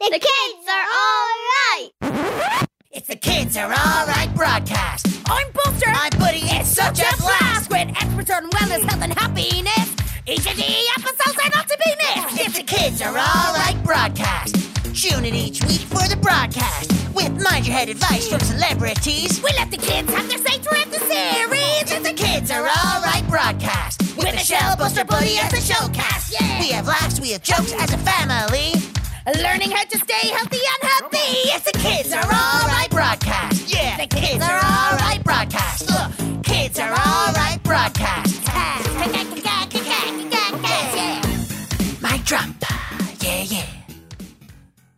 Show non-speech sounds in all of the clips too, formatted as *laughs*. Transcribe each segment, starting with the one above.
The kids are alright! It's the Kids Are Alright broadcast. I'm Buster. I'm Buddy. It's such a blast with experts on wellness, health, and happiness. Each of the episodes are not to be missed. It's the Kids Are Alright broadcast. Tune in each week for the broadcast with mind your head advice from celebrities. We let the kids have their say throughout the series. It's the Kids Are Alright broadcast with Michelle, Buster, Buddy as the showcast. Yeah. We have laughs, we have jokes as a family. Learning how to stay healthy and happy. It's the Kids Are Alright broadcast. Yeah, the Kids Are Alright broadcast. Look, Kids Are Alright broadcast. My drop. Yeah, yeah.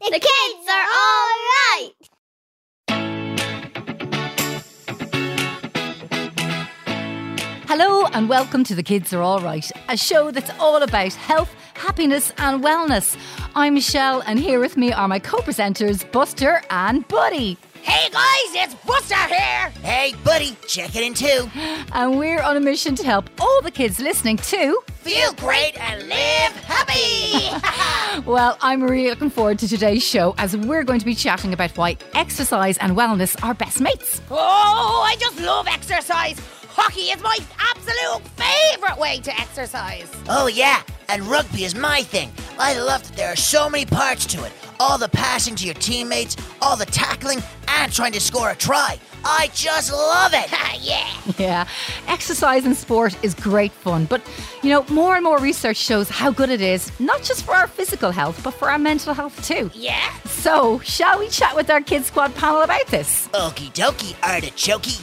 The kids are alright! Hello and welcome to The Kids Are Alright, a show that's all about health, happiness, and wellness. I'm Michelle, and here with me are my co presenters, Buster and Buddy. Hey guys, it's Buster here. Hey, buddy, check it in too. *gasps* And we're on a mission to help all the kids listening to. Feel great and live happy. *laughs* *laughs* Well, I'm really looking forward to today's show as we're going to be chatting about why exercise and wellness are best mates. Oh, I just love exercise. Hockey is my absolute favourite way to exercise. oh, yeah, and rugby is my thing. I love that there are so many parts to it. All the passing to your teammates, all the tackling, and trying to score a try. I just love it. *laughs* yeah. Yeah, exercise and sport is great fun, but you know, more and more research shows how good it is, not just for our physical health, but for our mental health too. Yeah. So, shall we chat with our Kids Squad panel about this? Okie dokie, artichokey.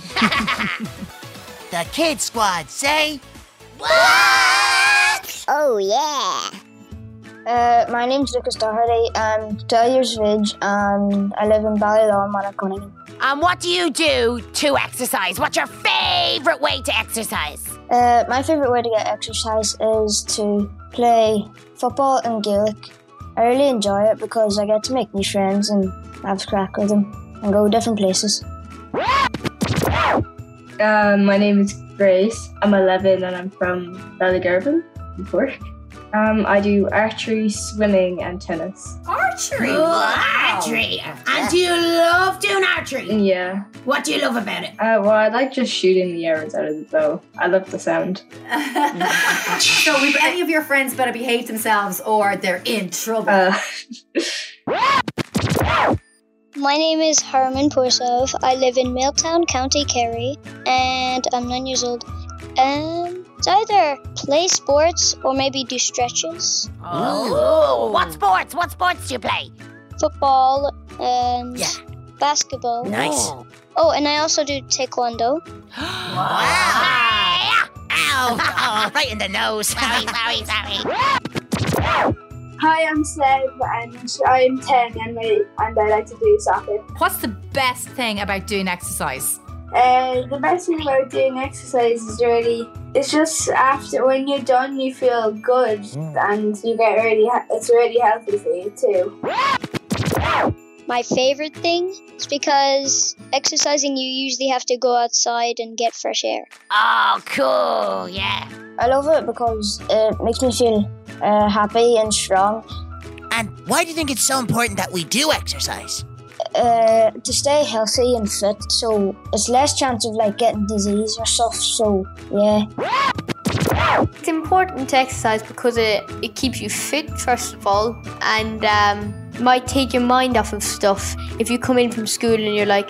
*laughs* the Kid Squad say, What? Oh yeah! Uh, my name's Lucas Doherty. I'm 12 years of age and I live in Ballylawn, Monaghan. And what do you do to exercise? What's your favourite way to exercise? Uh, my favourite way to get exercise is to play football and Gaelic. I really enjoy it because I get to make new friends and have a crack with them and go different places. Um, my name is Grace. I'm 11 and I'm from Ballygarvan, in Cork. Um, I do archery, swimming, and tennis. Archery. Archery. And do you love doing archery? Yeah. What do you love about it? Uh, well, I like just shooting the arrows out of the bow. I love the sound. *laughs* so, if any of your friends better behave themselves or they're in trouble. Uh, *laughs* My name is Harman Pursov. I live in Milltown, County Kerry, and I'm nine years old. Um, it's either play sports or maybe do stretches. Oh. What sports? What sports do you play? Football and Yeah. basketball. Nice. Oh, and I also do taekwondo. *gasps* Wow. Ow. Oh, *laughs* right in the nose. Sorry, sorry, sorry. Hi, I'm Seb, and I'm 10, and I, and I like to do soccer. What's the best thing about doing exercise? Uh, the best thing about doing exercise is really, it's just after when you're done, you feel good, and you get really, it's really healthy for you too. My favorite thing is because exercising, you usually have to go outside and get fresh air. Oh, cool. Yeah. I love it because it makes me feel uh, happy and strong. And why do you think it's so important that we do exercise? Uh, to stay healthy and fit, so it's less chance of like getting disease or stuff. So yeah. It's important to exercise because it, it keeps you fit, first of all, and um, might take your mind off of stuff. If you come in from school and you're like,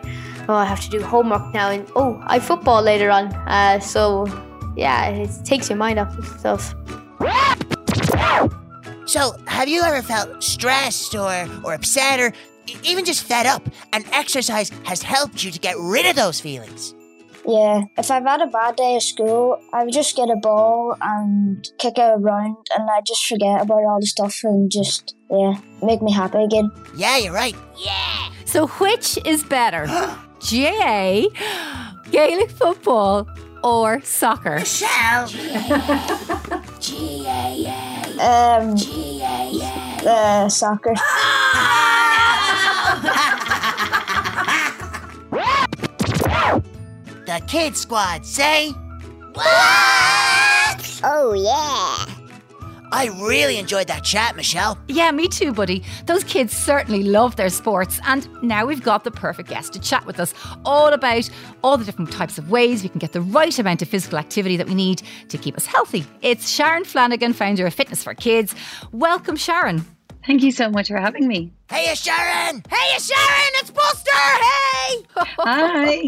oh, I have to do homework now, and oh, I have football later on. Uh, so, yeah, it takes your mind off of stuff. So, have you ever felt stressed or, or upset or even just fed up and exercise has helped you to get rid of those feelings? Yeah, if I've had a bad day at school, I would just get a ball and kick it around, and I just forget about all the stuff and just yeah, make me happy again. Yeah, you're right. Yeah. So, which is better? *gasps* GAA, Gaelic football, or soccer? Michelle. Um, uh, soccer. *gasps* The Kid Squad say, What? Oh yeah! I really enjoyed that chat, Michelle. Yeah, me too, buddy. Those kids certainly love their sports, and now we've got the perfect guest to chat with us all about all the different types of ways we can get the right amount of physical activity that we need to keep us healthy. It's Sharon Flanagan, founder of Fitness for Kids. Welcome, Sharon. Thank you so much for having me. Hey, Sharon! Hey, Sharon, it's Buster! Hey! *laughs* Hi.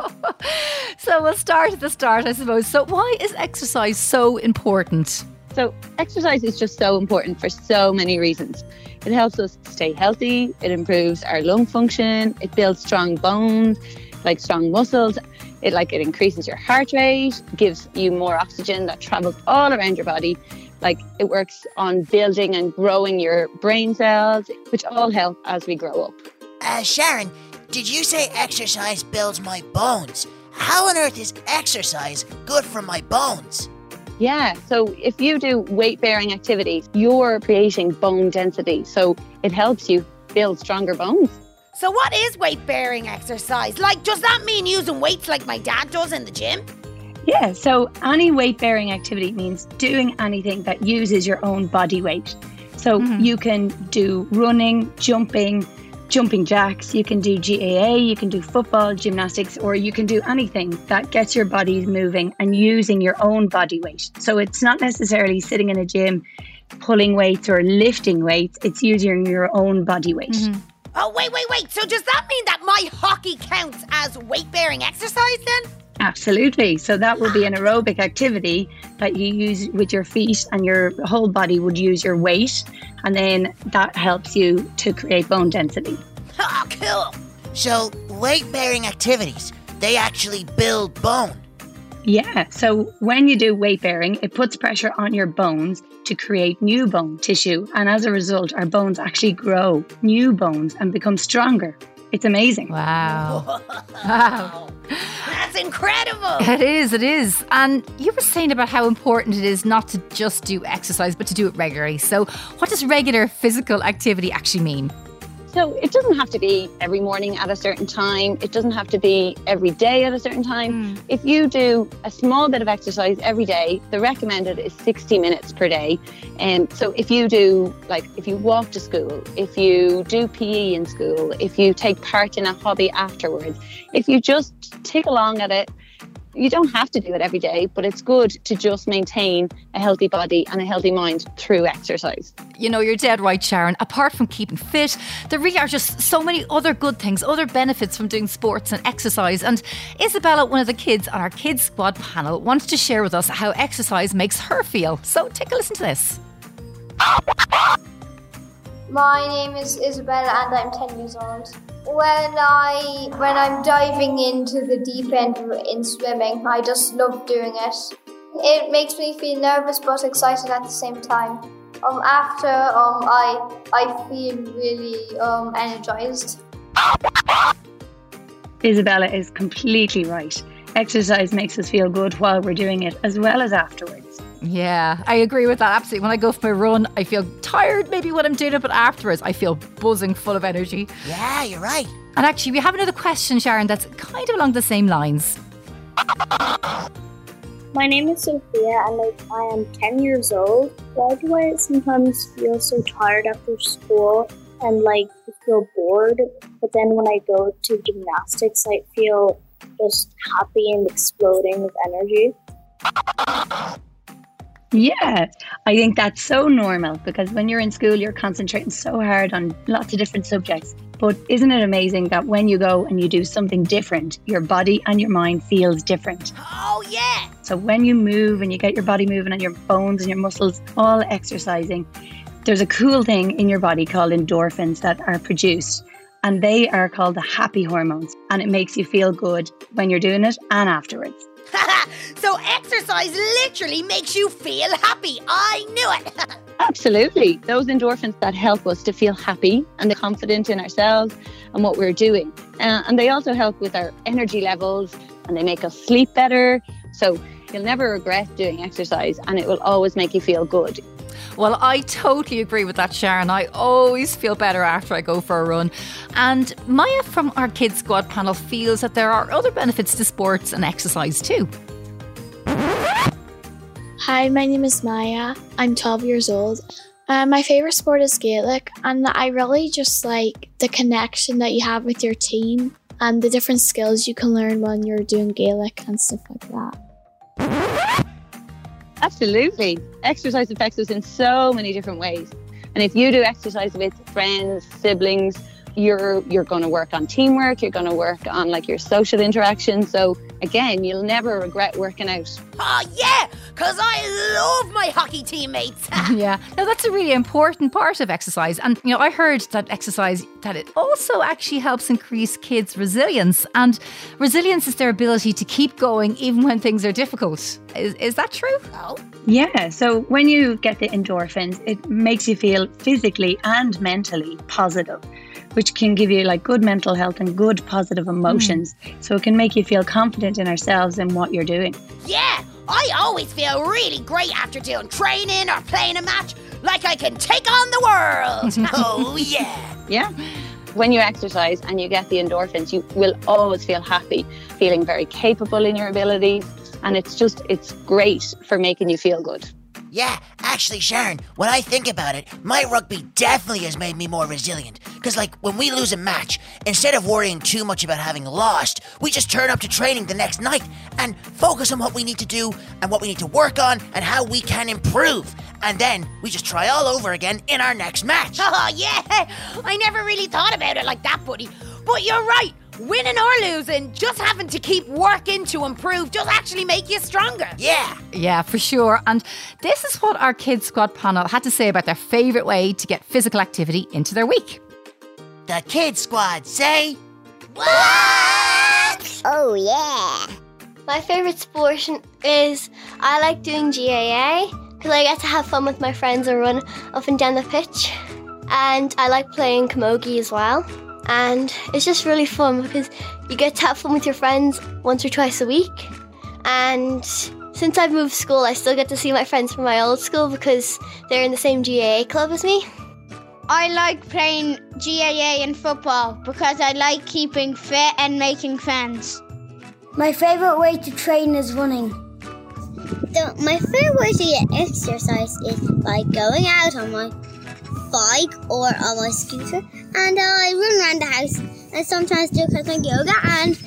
so we'll start at the start, I suppose. So, why is exercise so important? So, exercise is just so important for so many reasons. It helps us stay healthy, it improves our lung function, it builds strong bones, like strong muscles. It like it increases your heart rate, gives you more oxygen that travels all around your body. Like it works on building and growing your brain cells, which all help as we grow up. Uh, Sharon, did you say exercise builds my bones? How on earth is exercise good for my bones? Yeah, so if you do weight bearing activities, you're creating bone density. So it helps you build stronger bones. So, what is weight bearing exercise? Like, does that mean using weights like my dad does in the gym? Yeah, so any weight bearing activity means doing anything that uses your own body weight. So mm-hmm. you can do running, jumping, jumping jacks, you can do GAA, you can do football, gymnastics, or you can do anything that gets your body moving and using your own body weight. So it's not necessarily sitting in a gym pulling weights or lifting weights, it's using your own body weight. Mm-hmm. Oh, wait, wait, wait. So does that mean that my hockey counts as weight bearing exercise then? Absolutely. So that will be an aerobic activity that you use with your feet, and your whole body would use your weight, and then that helps you to create bone density. Oh, cool. So weight bearing activities, they actually build bone. Yeah. So when you do weight bearing, it puts pressure on your bones to create new bone tissue. And as a result, our bones actually grow new bones and become stronger. It's amazing. Wow. *laughs* wow. That's incredible. It is, it is. And you were saying about how important it is not to just do exercise, but to do it regularly. So, what does regular physical activity actually mean? So it doesn't have to be every morning at a certain time. It doesn't have to be every day at a certain time. Mm. If you do a small bit of exercise every day, the recommended is 60 minutes per day. And so if you do, like, if you walk to school, if you do PE in school, if you take part in a hobby afterwards, if you just take along at it you don't have to do it every day, but it's good to just maintain a healthy body and a healthy mind through exercise. You know, you're dead right, Sharon. Apart from keeping fit, there really are just so many other good things, other benefits from doing sports and exercise. And Isabella, one of the kids on our Kids Squad panel, wants to share with us how exercise makes her feel. So take a listen to this. My name is Isabella and I'm 10 years old. When I when I'm diving into the deep end in swimming, I just love doing it. It makes me feel nervous but excited at the same time. Um, after um, I I feel really um, energized. Isabella is completely right. Exercise makes us feel good while we're doing it, as well as afterwards. Yeah, I agree with that absolutely. When I go for my run, I feel tired maybe when I'm doing it, but afterwards I feel buzzing, full of energy. Yeah, you're right. And actually, we have another question, Sharon, that's kind of along the same lines. My name is Sophia, and like I am 10 years old. Why do I sometimes feel so tired after school and like feel bored? But then when I go to gymnastics, I feel just happy and exploding with energy. Yeah, I think that's so normal because when you're in school, you're concentrating so hard on lots of different subjects. But isn't it amazing that when you go and you do something different, your body and your mind feels different? Oh, yeah. So when you move and you get your body moving and your bones and your muscles all exercising, there's a cool thing in your body called endorphins that are produced. And they are called the happy hormones. And it makes you feel good when you're doing it and afterwards. *laughs* so exercise literally makes you feel happy. I knew it. *laughs* Absolutely. Those endorphins that help us to feel happy and confident in ourselves and what we're doing. Uh, and they also help with our energy levels and they make us sleep better. So you'll never regret doing exercise and it will always make you feel good. Well, I totally agree with that, Sharon. I always feel better after I go for a run. And Maya from our Kids Squad panel feels that there are other benefits to sports and exercise too. Hi, my name is Maya. I'm 12 years old. Uh, my favorite sport is Gaelic, and I really just like the connection that you have with your team and the different skills you can learn when you're doing Gaelic and stuff like that. Absolutely. Exercise affects us in so many different ways. And if you do exercise with friends, siblings, you're you're going to work on teamwork, you're going to work on like your social interaction. So again, you'll never regret working out. Oh yeah, cause I love my hockey teammates. *laughs* *laughs* yeah. Now that's a really important part of exercise. And you know, I heard that exercise that it also actually helps increase kids' resilience. And resilience is their ability to keep going even when things are difficult. Is, is that true? Oh. Yeah, so when you get the endorphins, it makes you feel physically and mentally positive, which can give you like good mental health and good positive emotions. Mm. So it can make you feel confident in ourselves and what you're doing. Yeah, I always feel really great after doing training or playing a match, like I can take on the world. *laughs* oh, yeah. Yeah. When you exercise and you get the endorphins, you will always feel happy, feeling very capable in your abilities and it's just it's great for making you feel good. Yeah, actually, Sharon, when I think about it, my rugby definitely has made me more resilient. Because, like, when we lose a match, instead of worrying too much about having lost, we just turn up to training the next night and focus on what we need to do and what we need to work on and how we can improve. And then we just try all over again in our next match. Oh, *laughs* yeah. I never really thought about it like that, buddy. But you're right winning or losing, just having to keep working to improve does actually make you stronger. Yeah. Yeah, for sure. And this is what our Kids Squad panel had to say about their favourite way to get physical activity into their week. The Kids Squad say, What? Oh, yeah. My favourite sport is I like doing GAA because I get to have fun with my friends and run up and down the pitch. And I like playing camogie as well and it's just really fun because you get to have fun with your friends once or twice a week. And since I've moved school, I still get to see my friends from my old school because they're in the same GAA club as me. I like playing GAA and football because I like keeping fit and making friends. My favourite way to train is running. So my favourite way to get exercise is by going out on my bike or on my scooter and I run around the house and sometimes do cosmic yoga and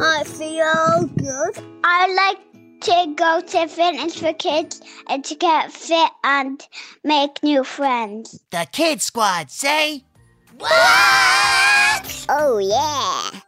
I feel good. I like to go to fitness for kids and to get fit and make new friends. The Kid Squad say, What? Oh, yeah.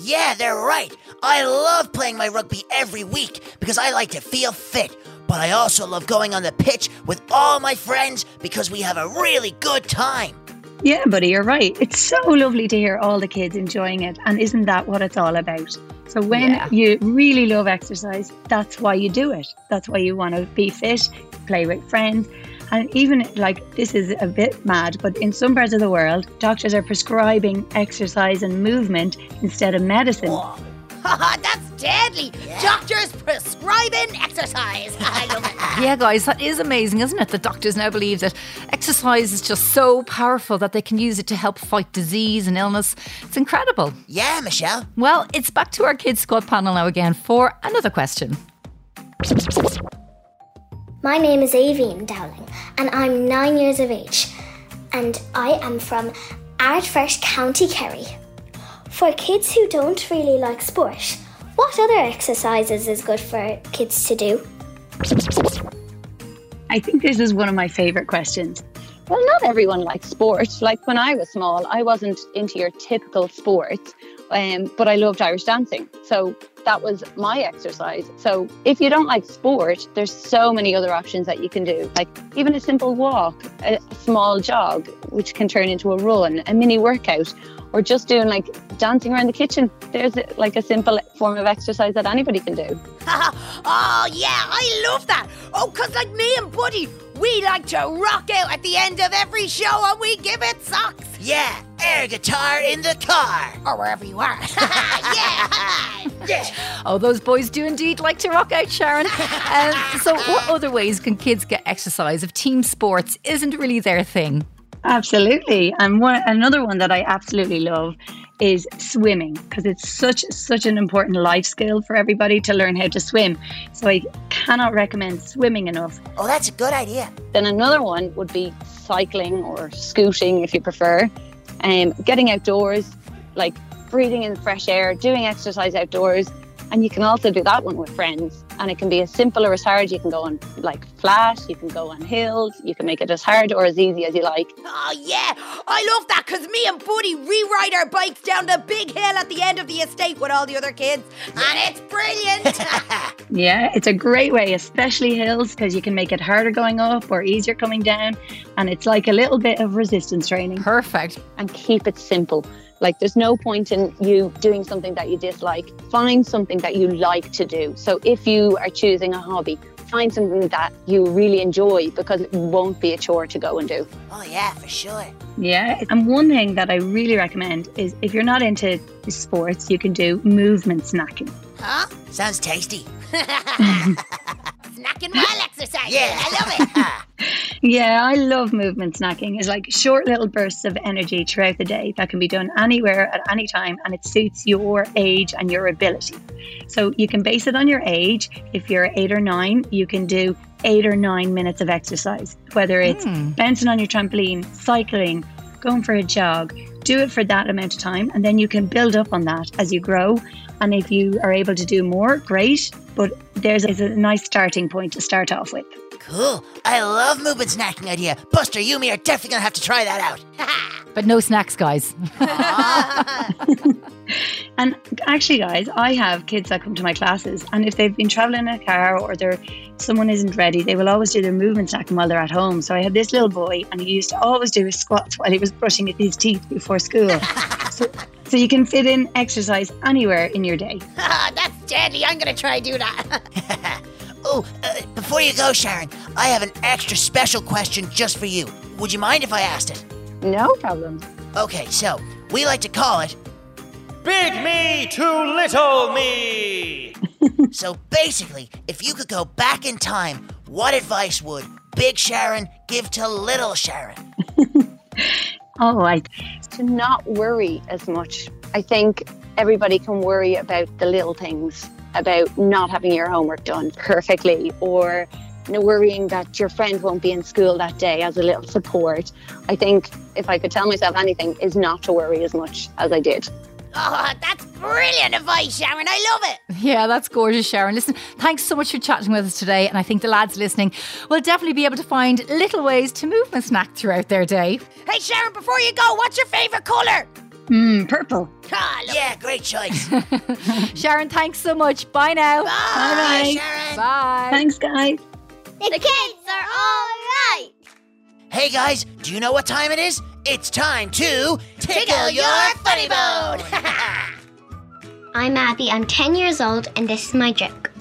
Yeah, they're right. I love playing my rugby every week because I like to feel fit. But I also love going on the pitch with all my friends because we have a really good time. Yeah, buddy, you're right. It's so lovely to hear all the kids enjoying it. And isn't that what it's all about? So, when yeah. you really love exercise, that's why you do it. That's why you want to be fit, play with friends. And even like this is a bit mad, but in some parts of the world, doctors are prescribing exercise and movement instead of medicine. Haha, *laughs* that's deadly. Yeah. Doctors prescribing exercise. *laughs* yeah, guys, that is amazing, isn't it? The doctors now believe that exercise is just so powerful that they can use it to help fight disease and illness. It's incredible. Yeah, Michelle. Well, it's back to our Kids Squad panel now again for another question. My name is Avian Dowling, and I'm nine years of age, and I am from Ardfert, County Kerry. For kids who don't really like sport, what other exercises is good for kids to do? I think this is one of my favourite questions. Well, not everyone likes sport. Like when I was small, I wasn't into your typical sports, um, but I loved Irish dancing. So that was my exercise. So if you don't like sport, there's so many other options that you can do. Like even a simple walk, a, a small jog, which can turn into a run, a mini workout, or just doing like dancing around the kitchen. There's like a simple form of exercise that anybody can do. *laughs* oh, yeah, I love that. Oh, because like me and Buddy, we like to rock out at the end of every show and we give it socks. Yeah, air guitar in the car. Or wherever you are. *laughs* yeah. yeah. Oh, those boys do indeed like to rock out, Sharon. *laughs* Um, so, what other ways can kids get exercise if team sports isn't really their thing? Absolutely. And one, another one that I absolutely love is swimming because it's such such an important life skill for everybody to learn how to swim. So I cannot recommend swimming enough. Oh, that's a good idea. Then another one would be cycling or scooting if you prefer. Um, getting outdoors, like breathing in fresh air, doing exercise outdoors. And you can also do that one with friends. And it can be as simple or as hard. You can go on like flat, you can go on hills, you can make it as hard or as easy as you like. Oh, yeah. I love that because me and Buddy rewrite our bikes down the big hill at the end of the estate with all the other kids. And it's brilliant. *laughs* *laughs* Yeah, it's a great way, especially hills, because you can make it harder going up or easier coming down. And it's like a little bit of resistance training. Perfect. And keep it simple. Like, there's no point in you doing something that you dislike. Find something that you like to do. So, if you are choosing a hobby, find something that you really enjoy because it won't be a chore to go and do. Oh, yeah, for sure. Yeah, and one thing that I really recommend is if you're not into sports, you can do movement snacking. Huh? Sounds tasty. *laughs* *laughs* Snacking while exercising. Yeah. I love it. *laughs* Yeah, I love movement snacking. It's like short little bursts of energy throughout the day that can be done anywhere at any time and it suits your age and your ability. So you can base it on your age. If you're eight or nine, you can do eight or nine minutes of exercise, whether it's Hmm. bouncing on your trampoline, cycling, going for a jog. Do it for that amount of time and then you can build up on that as you grow. And if you are able to do more, great. But there's a nice starting point to start off with. Cool. I love movement snacking idea. Buster, you and me are definitely gonna have to try that out. *laughs* But no snacks, guys. *laughs* And actually, guys, I have kids that come to my classes, and if they've been traveling in a car or they're someone isn't ready, they will always do their movement snacking while they're at home. So I had this little boy, and he used to always do his squats while he was brushing his teeth before school. *laughs* so, so you can fit in exercise anywhere in your day. *laughs* That's deadly. I'm going to try do that. Oh, uh, before you go, Sharon, I have an extra special question just for you. Would you mind if I asked it? No problem. Okay, so we like to call it Big me to little me. *laughs* So basically, if you could go back in time, what advice would Big Sharon give to Little Sharon? *laughs* All right. To not worry as much. I think everybody can worry about the little things, about not having your homework done perfectly or you know, worrying that your friend won't be in school that day as a little support. I think if I could tell myself anything, is not to worry as much as I did. Oh, that's brilliant advice, Sharon. I love it. Yeah, that's gorgeous, Sharon. Listen, thanks so much for chatting with us today. And I think the lads listening will definitely be able to find little ways to movement snack throughout their day. Hey, Sharon, before you go, what's your favourite colour? Mm, purple. Ah, look. Yeah, great choice. *laughs* Sharon, thanks so much. Bye now. Bye, Sharon. Bye. Thanks, guys. The kids are all right. Hey guys, do you know what time it is? It's time to tickle your funny bone. *laughs* I'm Abby, I'm 10 years old, and this is my joke.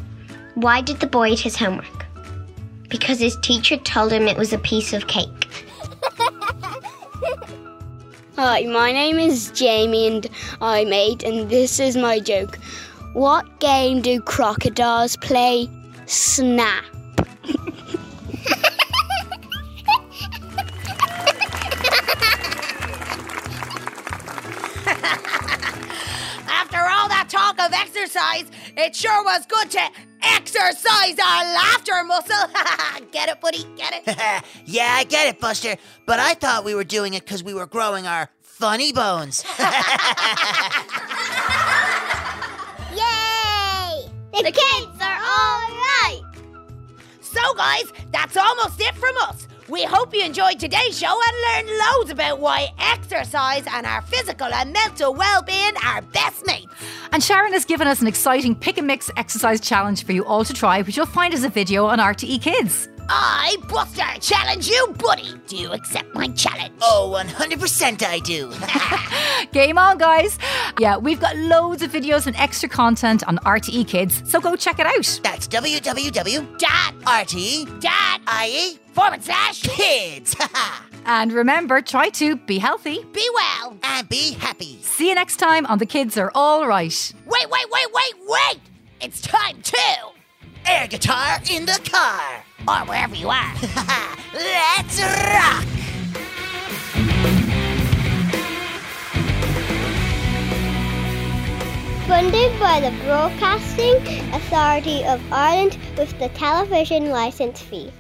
Why did the boy eat his homework? Because his teacher told him it was a piece of cake. *laughs* Hi, my name is Jamie and I'm eight, and this is my joke. What game do crocodiles play? Snap. Of exercise, it sure was good to exercise our laughter muscle. *laughs* Get it, buddy? Get it? *laughs* yeah, I get it, Buster, but I thought we were doing it because we were growing our funny bones. *laughs* Yay! The kids are all right. So, guys, that's almost it from us. We hope you enjoyed today's show and learned loads about why exercise and our physical and mental well being are best mates. And Sharon has given us an exciting pick and mix exercise challenge for you all to try, which you'll find as a video on RTE Kids. I, Buster, challenge you, buddy. Do you accept my challenge? oh, 100% I do. *laughs* *laughs* Game on, guys. Yeah, we've got loads of videos and extra content on RTE Kids, so go check it out. That's www. Dad, RTE. Dad, IE. forward slash, Kids. *laughs* And remember, try to be healthy. be well. and be happy. See you next time on The Kids Are All Right. Wait, wait, wait, wait, wait. It's time to, Air guitar in the car or wherever you are. *laughs* Let's rock! Funded by the Broadcasting Authority of Ireland with the television license fee.